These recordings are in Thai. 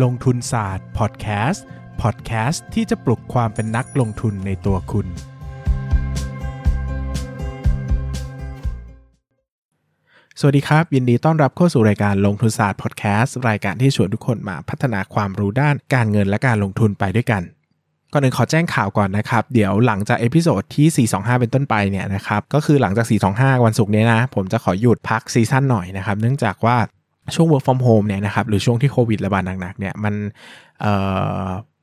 ลงทุนศาสตร์พอดแคสต์พอดแคสต์ที่จะปลุกความเป็นนักลงทุนในตัวคุณ สวัสดีครับ ยินดีต้อนรับเข้าสู่รายการลงทุนศาสตร์พอดแคสต์รายการที่ชวนทุกคนมาพัฒนาความรู้ด้านการเงินและการลงทุนไปด้วยกันก่อนอื่นขอแจ้งข่าวก่อนนะครับ เดี๋ยวหลังจาก episode ที่ 425 เป็นต้นไปเนี่ยนะครับ ก็คือหลังจาก 425 วันศุกร์นี้นะ ผมจะขอหยุดพัก season หน่อยนะครับ เนื่องจากว่า ช่วง work from home เนี่ยนะครับหรือช่วงที่โควิดระบาดหนักๆเนี่ยมัน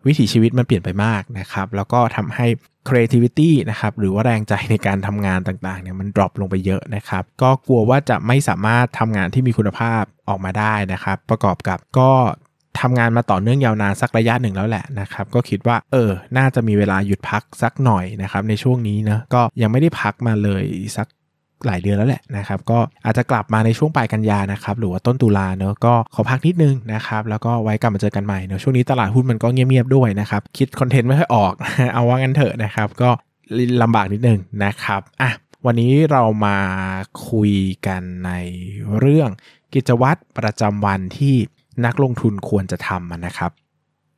วิถีชีวิตมันเปลี่ยนไปมากนะครับ แล้วก็ทำให้ creativity นะครับ หรือว่าแรงใจในการทำงานต่างๆ เนี่ยมัน drop ลงไปเยอะนะครับ ก็กลัวว่าจะไม่สามารถทำงานที่มีคุณภาพออกมาได้นะครับ ประกอบกับก็ทำงานมาต่อเนื่องยาวนานสักระยะหนึ่งแล้วแหละนะครับ ก็คิดว่าเออ น่าจะมีเวลาหยุดพักสักหน่อยนะครับ ในช่วงนี้นะก็ยังไม่ได้พักมาเลยสัก หลายเดือนแล้วแหละนะครับก็อาจจะกลับมาในช่วงปลายกันยานะครับหรือว่าต้นตุลาเนอะก็ขอพักนิดนึงนะครับแล้วก็ไว้กลับมาเจอกันใหม่เนอะช่วงนี้ตลาดหุ้นมันก็เงียบๆด้วยนะครับคิดคอนเทนต์ไม่ค่อยออกเอาว่างั้นเถอะนะครับก็ลำบากนิดนึงนะครับอะวันนี้เรามาคุยกันในเรื่องกิจวัตรประจำวันที่นักลงทุนควรจะทำนะครับ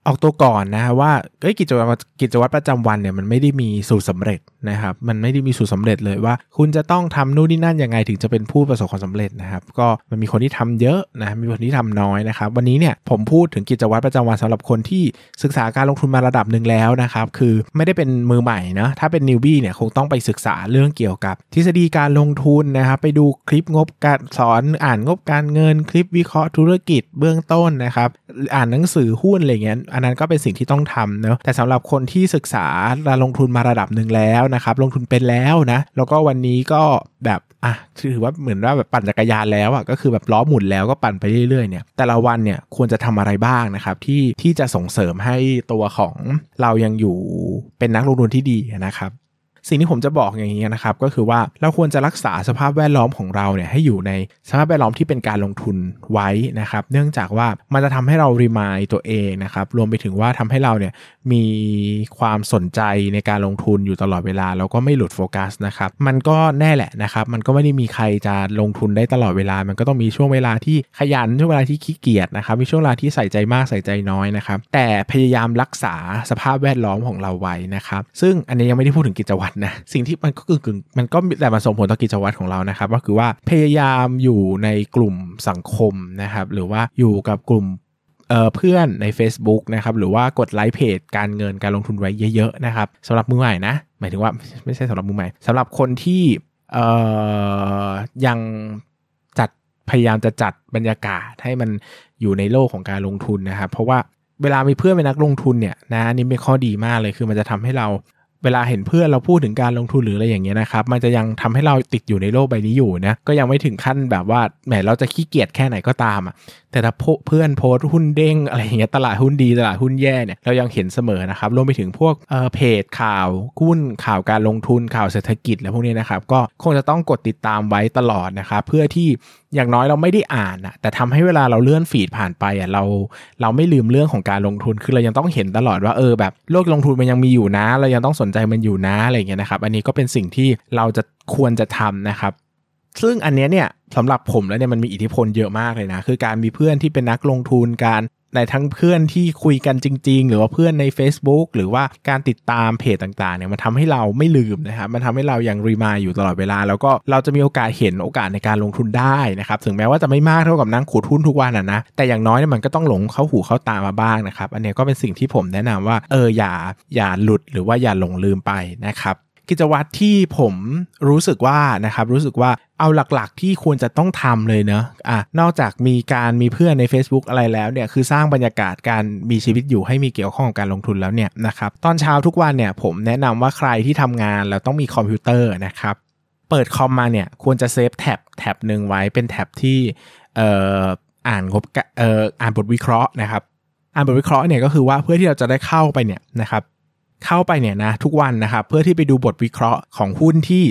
ออกตัวก่อนนะว่ากิจวัตรกิจวัตรประจำวันเนี่ยมันไม่ได้มีสูตรสาเร็จนะครับมันไม่ได้มีสูตรสาเร็จเลยว่า คุณจะต้องทำนู่นนี่นั่นยังไงถึงจะเป็นผู้ประสบความสำเร็จนะครับก็มันมีคนที่ทำเยอะนะมีคนที่ทำน้อยนะครับวันนี้เนี่ยผมพูดถึงกิจวัตรประจำวันสำหรับคนที่ศึกษาการลงทุนมาระดับหนึ่งแล้วนะครับคือไม่ได้เป็นมือใหม่นะถ้าเป็นนิวบี้เนี่ยคงต้องไปศึกษาเรื่องเกี่ยวกับ ทฤษฎีการลงทุนนะครับไปดูคลิปงบการสอนอ่านงบการเงิน คลิปวิเคราะห์ธุรกิจเบื้องต้นนะครับอ่านหนังสือหุ้นอะไรเงี้ยอันนั้นก็เป็นสิ่งที่ต้องทำเนาะแต่สำหรับคนที่ศึกษาการลงทุนมาระดับหนึ่งแล้วนะครับ ลงทุนเป็นแล้วนะ แล้วก็วันนี้ก็แบบอะถือว่าเหมือนว่าแบบปั่นจักรยานแล้วอะก็คือแบบล้อหมุนแล้วก็ปั่นไปเรื่อยๆเนี่ยแต่ละวันเนี่ยควรจะทำอะไรบ้างนะครับที่ที่จะส่งเสริมให้ตัวของเรายังอยู่เป็นนักลงทุนที่ดีนะครับ สิ่งที่ผมจะบอกอย่างนี้นะครับก็คือว่าเราควรจะรักษาสภาพแวดล้อมของเราเนี่ยให้อยู่ในสภาพแวดล้อมที่เป็นการลงทุนไว้นะครับเนื่องจากว่ามันจะทำให้เรารีมายตัวเองนะครับรวมไปถึงว่าทำให้เราเนี่ยมีความสนใจในการลงทุนอยู่ตลอดเวลาแล้วก็ไม่หลุดโฟกัสนะครับมันก็แน่แหละนะครับมันก็ไม่ได้มีใครจะลงทุนได้ตลอดเวลา มันก็ต้องมีช่วงเวลาที่ขยันช่วงเวลาที่ขี้เกียจนะครับมีช่วงเวลาที่ใส่ใจมากใส่ใจน้อยนะครับแต่พยายามรักษาสภาพแวดล้อมของเราไว้นะครับซึ่งอันนี้ยังไม่ได้พูดถึงกิจวัตรนะสิ่งที่มันก็กึ่งๆมันก็แต่มาส่งผลต่อกิจวัตรของเรานะครับก็คือว่าพยายามอยู่ในกลุ่มสังคมนะครับหรือว่าอยู่กับกลุ่มเพื่อนใน Facebook นะครับหรือว่ากดไลค์เพจการเงินการลงทุนไว้เยอะๆนะครับสำหรับมือใหม่นะหมายถึงว่าไม่ใช่สำหรับมือใหม่สำหรับคนที่ยังจัดพยายามจะจัดบรรยากาศให้มันอยู่ในโลกของการลงทุนนะครับเพราะว่าเวลามีเพื่อนเป็นนักลงทุนเนี่ยนะนี่เป็นข้อดีมากเลยคือมันจะทำให้เรา เวลาเห็นเพื่อนเราพูดถึงการลงทุนหรืออะไรอย่างเงี้ยนะครับ มันจะยังทำให้เราติดอยู่ในโลกใบนี้อยู่นะ ก็ยังไม่ถึงขั้นแบบว่า แหม เราจะขี้เกียจแค่ไหนก็ตามอะ แต่ถ้าเพื่อนโพสหุ้นเด้งอะไรอย่างเงี้ย ตลาดหุ้นดี ตลาดหุ้นแย่เนี่ย เรายังเห็นเสมอนะครับ รวมไปถึงพวกเออเพจข่าวหุ้นข่าวการลงทุนข่าวเศรษฐกิจแล้วพวกนี้นะครับ ก็คงจะต้องกดติดตามไว้ตลอดนะครับ เพื่อที่ อย่างน้อยเราไม่ได้อ่านอะแต่ทำให้เวลาเราเลื่อนฟีดผ่านไปอะเรา เราไม่ลืมเรื่องของการลงทุนคือเรายังต้องเห็นตลอดว่าเออแบบโลกลงทุนมันยังมีอยู่นะ เรายังต้องสนใจมันอยู่นะอะไรเงี้ยนะครับ อันนี้ก็เป็นสิ่งที่เราจะควรจะทำนะครับซึ่งอันนี้เนี่ยสำหรับผมแล้วเนี่ยมันมีอิทธิพลเยอะมากเลยนะ คือการมีเพื่อนที่เป็นนักลงทุนการ ในทั้งเพื่อนที่คุยกันจริง ๆ หรือว่าเพื่อนใน Facebook หรือว่าการติดตามเพจต่างๆเนี่ยมันทำให้เราไม่ลืมนะครับมันทำให้เรายังรีมายอยู่ตลอดเวลา แล้วก็เราจะมีโอกาสเห็นโอกาสในการลงทุนได้นะครับถึงแม้ว่าจะไม่มากเท่ากับนั่งขูดหุ้นทุกวันนะนะแต่อย่างน้อยเนี่ยมันก็ต้องหลงเข้าหูเข้าตามาบ้างนะครับอันนี้ก็เป็นสิ่งที่ผมแนะนำว่าเอออย่าอย่าหลุดหรือว่าอย่าหลงลืมไปนะครับ กิจวัตรที่ผมรู้สึกว่านะครับรู้สึกว่าเอาหลักๆ ที่ควรจะต้องทำเลยเนอะอะนอกจากมีการมีเพื่อนใน Facebook อะไรแล้วเนี่ยคือสร้างบรรยากาศการมีชีวิตอยู่ให้มีเกี่ยวข้องกับการลงทุนแล้วเนี่ยนะครับตอนเช้าทุกวันเนี่ยผมแนะนำว่าใครที่ทำงานแล้วต้องมีคอมพิวเตอร์นะครับเปิดคอมมาเนี่ยควรจะ save tab tab หนึ่งไว้เป็น tab ที่เอ่ออ่านงบเอ่ออ่านบทวิเคราะห์นะครับอ่านบทวิเคราะห์เนี่ยก็คือว่าเพื่อที่เราจะได้เข้าไปเนี่ยนะครับ เข้าไปเนี่ยนะทุกวันนะครับเพื่อที่ไปดูบทวิเคราะห์ของหุ้นที่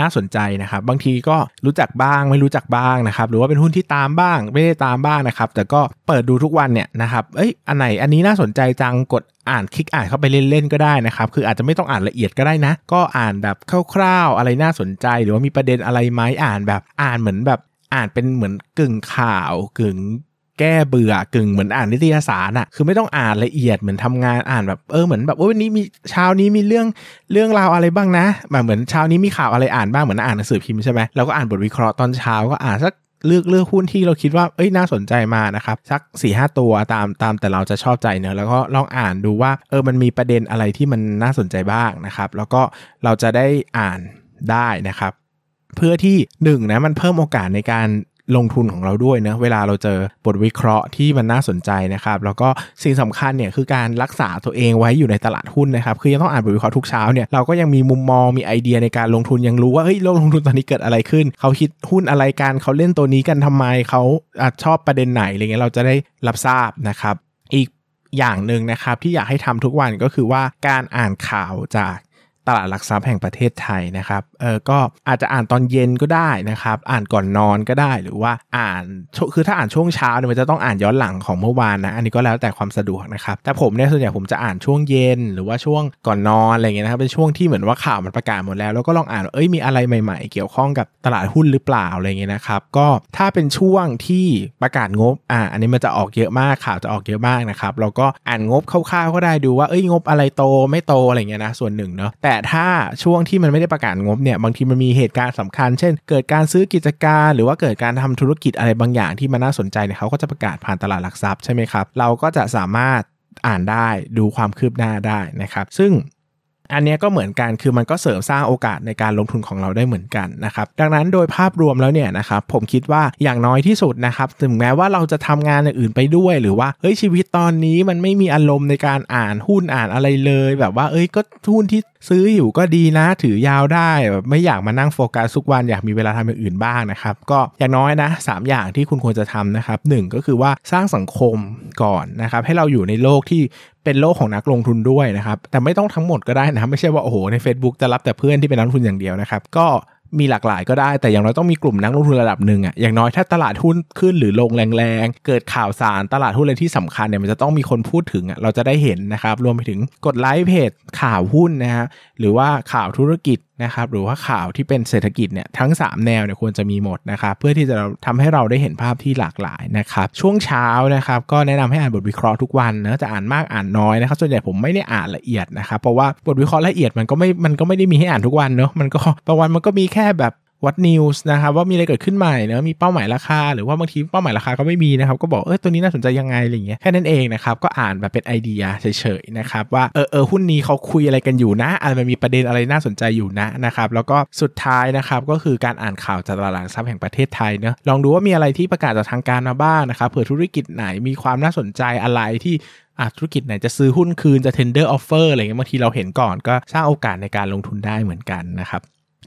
น่าสนใจนะครับ บางทีก็รู้จักบ้างไม่รู้จักบ้างนะครับ หรือว่าเป็นหุ้นที่ตามบ้าง ไม่ได้ตามบ้างนะครับ แต่ก็เปิดดูทุกวันเนี่ยนะครับเอ้ยอันไหนอันนี้น่าสนใจจังกดอ่านคลิกอ่านเข้าไปเล่นๆก็ได้นะครับ คืออาจจะไม่ต้องอ่านละเอียดก็ได้นะ ก็อ่านแบบคร่าวๆอะไรน่าสนใจ หรือว่ามีประเด็นอะไรไหมอ่านแบบอ่านเหมือนแบบอ่านเป็นเหมือนกึ่งข่าวกึ่ง แก้เบื่อกึ่งเหมือนอ่านนิตยสารอะคือไม่ต้องอ่านละเอียดเหมือนทำงานอ่านแบบเออเหมือนแบบวันนี้มีเช้านี้มีเรื่องเรื่องราวอะไรบ้างนะแบบเหมือนเช้านี้มีข่าวอะไรอ่านบ้างเหมือนอ่านหนังสือพิมพ์ใช่ไหมเราก็อ่านบทวิเคราะห์ตอนเช้าก็อ่านสักเลือกเลือกหุ้นที่เราคิดว่าเอ้ยน่าสนใจมานะครับ สัก4ี่หตัวตามตามแต่เราจะชอบใจเนอะแล้วก็ลองอ่านดูว่าเออมันมีประเด็นอะไรที่มันน่าสนใจบ้างนะครับ แล้วก็เราจะได้อ่านได้นะครับ เพื่อที่หนึ่งนะมันเพิ่มโอกาสในการ ลงทุนของเราด้วยนะเวลาเราเจอบทวิเคราะห์ที่มันน่าสนใจนะครับแล้วก็สิ่งสำคัญเนี่ยคือการรักษาตัวเองไว้อยู่ในตลาดหุ้นนะครับคือยังต้องอ่านบทวิเคราะห์ทุกเช้าเนี่ยเราก็ยังมีมุมมองมีไอเดียในการลงทุนยังรู้ว่าเฮ้ยโลกลงทุนตอนนี้เกิดอะไรขึ้น เขาคิดหุ้นอะไรกันเขาเล่นตัวนี้กันทำไมเขาอชอบประเด็นไหนอะไรเงี้ยเราจะได้รับทราบนะครับ อีกอย่างหนึ่งนะครับที่อยากให้ทำทุกวันก็คือว่าการอ่านข่าวจาก ตลาดหลักทรัพย์แห่งประเทศไทยนะครับเออก็อาจจะอ่านตอนเย็นก็ได้นะครับ อ่านก่อนนอนก็ได้หรือว่าอ่านคือถ้าอ่านช่วงเช้าเนี่ยมันจะต้องอ่านย้อนหลังของเมื่อวานนะอันนี้ก็แล้วแต่ความสะดวกนะครับแต่ผมเนี่ยส่วนใหญ่ผมจะอ่านช่วงเย็น หรือว่าช่วงก่อนนอนอะไรเงี้ยนะครับเป็นช่วงที่เหมือนว่าข่าวมันประกาศหมดแล้วแล้วก็ลองอ่านเอ้ยมีอะไรใหม่ๆ เกี่ยวข้องกับตลาดหุ้นหรือเปล่าอะไรเงี้ยนะครับก็ถ้าเป็นช่วงที่ประกาศงบอ่าอันนี้มันจะออกเยอะมากข่าวจะออกเยอะมากนะครับเราก็อ่านงบคร่าวๆก็ได้ดูว่าเอ้ยงบอะไรโตไม่โตอะไรเงี้ยนะส่วนหนึ่งเนาะแต่ถ้าช่วงที่มันไม่ได้ประกาศงบเนี่ยบางทีมันมีเหตุการณ์สำคัญ เช่น เกิดการซื้อกิจการ หรือว่าเกิดการทำธุรกิจอะไรบางอย่างที่มันน่าสนใจเนี่ยเขาก็จะประกาศผ่านตลาดหลักทรัพย์ใช่ไหมครับเราก็จะสามารถอ่านได้ดูความคืบหน้าได้นะครับ ซึ่งอันนี้ก็เหมือนกันคือมันก็เสริมสร้างโอกาสในการลงทุนของเราได้เหมือนกันนะครับ ดังนั้นโดยภาพรวมแล้วเนี่ยนะครับผมคิดว่าอย่างน้อยที่สุดนะครับถึงแม้ว่าเราจะทำงานอย่างอื่นไปด้วย หรือว่าเฮ้ยชีวิตตอนนี้มันไม่มีอารมณ์ในการอ่านหุ้นอ่านอะไรเลย แบบว่าเอ้ยก็หุ้นที่ซื้ออยู่ก็ดีนะถือยาวได้แบบไม่อยากมานั่งโฟกัสทุกวันอยากมีเวลาทำอย่างอื่นบ้างนะครับ ก็อย่างน้อยนะสอย่างที่คุณควรจะทำนะครับหก็คือว่าสร้างสังคมก่อนนะครับ ให้เราอยู่ในโลกที่เป็นโลกของนักลงทุนด้วยนะครับ แต่ไม่ต้องทั้งหมดก็ได้นะครับไม่ใช่ว่าโอ้โหใน Facebook จะรับแต่เพื่อนที่เป็นนักลงทุนอย่างเดียวนะครับ ก็ มีหลากหลายก็ได้แต่อย่างน้อยต้องมีกลุ่มนักลงทุนระดับหนึ่งอะอย่างน้อยถ้าตลาดหุ้นขึ้นหรือลงแรงๆ เกิดข่าวสารตลาดหุ้นอะไรที่สำคัญเนี่ยมันจะต้องมีคนพูดถึงอะเราจะได้เห็นนะครับ รวมไปถึงกดไลค์เพจข่าวหุ้นนะฮะหรือว่าข่าวธุรกิจ นะครับหรือว่าข่าวที่เป็นเศรษฐกิจเนี่ยทั้ง 3 แนวเนี่ยควรจะมีหมดนะครับเพื่อที่จะทำให้เราได้เห็นภาพที่หลากหลายนะครับช่วงเช้านะครับก็แนะนำให้อ่านบทวิเคราะห์ทุกวันนะจะอ่านมากอ่านน้อยนะครับส่วนใหญ่ผมไม่ได้อ่านละเอียดนะครับเพราะว่าบทวิเคราะห์ละเอียดมันก็ไม่มันก็ไม่ได้มีให้อ่านทุกวันเนาะมันก็บางวันมันก็มีแค่แบบ วัดนิวส์นะครับว่ามีอะไรเกิดขึ้นใหม่นะมีเป้าหมายราคา หรือว่าบางทีเป้าหมายราคาก็ไม่มีนะครับก็บอกเออตัวนี้น่าสนใจยังไงอะไรเงี้ยแค่นั้นเองนะครับก็อ่านแบบเป็นไอเดียเฉยๆนะครับว่าเออเออหุ้นนี้เขาคุยอะไรกันอยู่นะอะไรมันมีประเด็นอะไรน่าสนใจอยู่นะนะครับแล้วก็สุดท้ายนะครับก็คือการอ่านข่าวจากตลาดหลักทรัพย์แห่งประเทศไทยเนะลองดูว่ามีอะไรที่ประกาศจากทางการมาบ้างนะครับเผื่อธุรกิจไหนมีความน่าสนใจอะไรที่ธุรกิจไหนจะซื้อหุ้นคืนจะ tender offer อะไรเงี้ยบางทีเราเห็นก่อนก็สร้างโอกาสในการลงทุนได้เหมือนกันนะครับ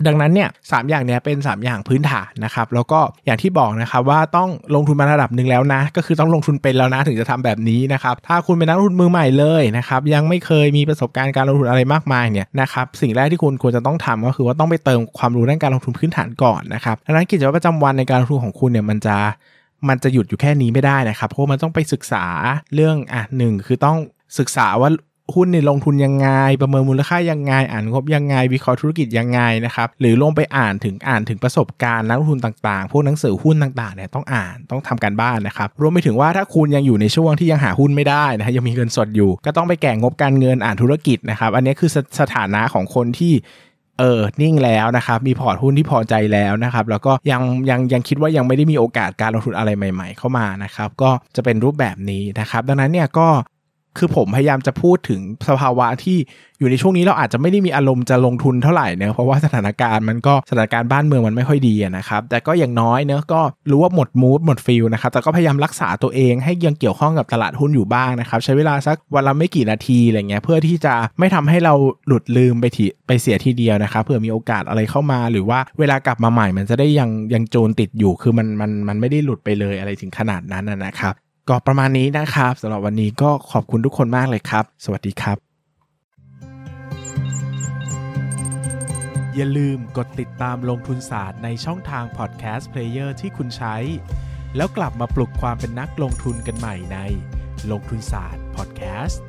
ดังนั้นเนี่ยสอย่างเนี้ยเป็น 3 อย่างพื้นฐานนะครับ แล้วก็อย่างที่บอกนะครับว่าต้องลงทุนมาระดับหนึ่งแล้วนะ ก็คือต้องลงทุนเป็นแล้วนะถึงจะทำแบบนี้นะครับ ถ้าคุณเป็นนักลงทุนมือใหม่เลยนะครับยังไม่เคยมีประสบการณ์การลงทุนอะไรมากมายเนี่ยนะครับสิ่งแรกที่คุณควรจะต้องทำก็คือว่าต้องไปเติมความรู้ด้านการลงทุนพื้นฐานก่อนนะครับดังนั้นกิจวัตรประจำวันในการลงทุนของคุณเนี่ยมันจะมันจะหยุดอยู่แค่นี้ไม่ได้นะครับ เพราะมันต้องไปศึกษาเรื่องอะหนึ่งคือต้องศึกษาว่า หุ้นในลงทุนยังไง ประเมินมูลค่ายังไง อ่านงบยังไง วิเคราะห์ธุรกิจยังไงนะครับ หรือลงไปอ่านถึงอ่านถึงประสบการณ์นักลงทุนต่างๆ พวกหนังสือหุ้นต่างๆเนี่ยต้องอ่านต้องทำการบ้านนะครับ รวมไปถึงว่าถ้าคุณยังอยู่ในช่วงที่ยังหาหุ้นไม่ได้นะฮะยังมีเงินสดอยู่ ก็ต้องไปแก่งบการเงินอ่านธุรกิจนะครับ อันนี้คือสสถานะของคนที่เออ นิ่งแล้วนะครับ มีพอร์ตหุ้นที่พอใจแล้วนะครับ แล้วก็ยังยังยังคิดว่ายังไม่ได้มีโอกาสการลงทุนอะไรใหม่ ๆ เข้ามานะครับ ก็จะเป็นรูปแบบนี้นะครับ ดังนั้นเนี่ยก็ คือผมพยายามจะพูดถึงสภาวะที่อยู่ในช่วงนี้เราอาจจะไม่ได้มีอารมณ์จะลงทุนเท่าไหร่เนะเพราะว่าสถานการณ์มันก็สถานการณ์บ้านเมืองมันไม่ค่อยดีนะครับ แต่ก็อย่างน้อยเนะก็รู้ว่าหมดมูดหมดฟิลนะครับ แต่ก็พยายามรักษาตัวเองให้ยังเกี่ยวข้องกับตลาดหุ้นอยู่บ้างนะครับ ใช้เวลาสักวันละไม่กี่นาทีอะไรเงี้ยเพื่อที่จะไม่ทำให้เราหลุดลืมไปทีไปเสียทีเดียวนะครับเผื่อมีโอกาสอะไรเข้ามา หรือว่าเวลากลับมาใหม่มันจะได้ยังยังโจนติดอยู่ คือมันมันมันไม่ได้หลุดไปเลยอะไรถึงขนาดนั้นนะครับ ก็ประมาณนี้นะครับสำหรับวันนี้ก็ขอบคุณทุกคนมากเลยครับ สวัสดีครับ อย่าลืมกดติดตามลงทุนศาสตร์ในช่องทาง podcast player ที่คุณใช้ แล้วกลับมาปลุกความเป็นนักลงทุนกันใหม่ในลงทุนศาสตร์พอดแคสต์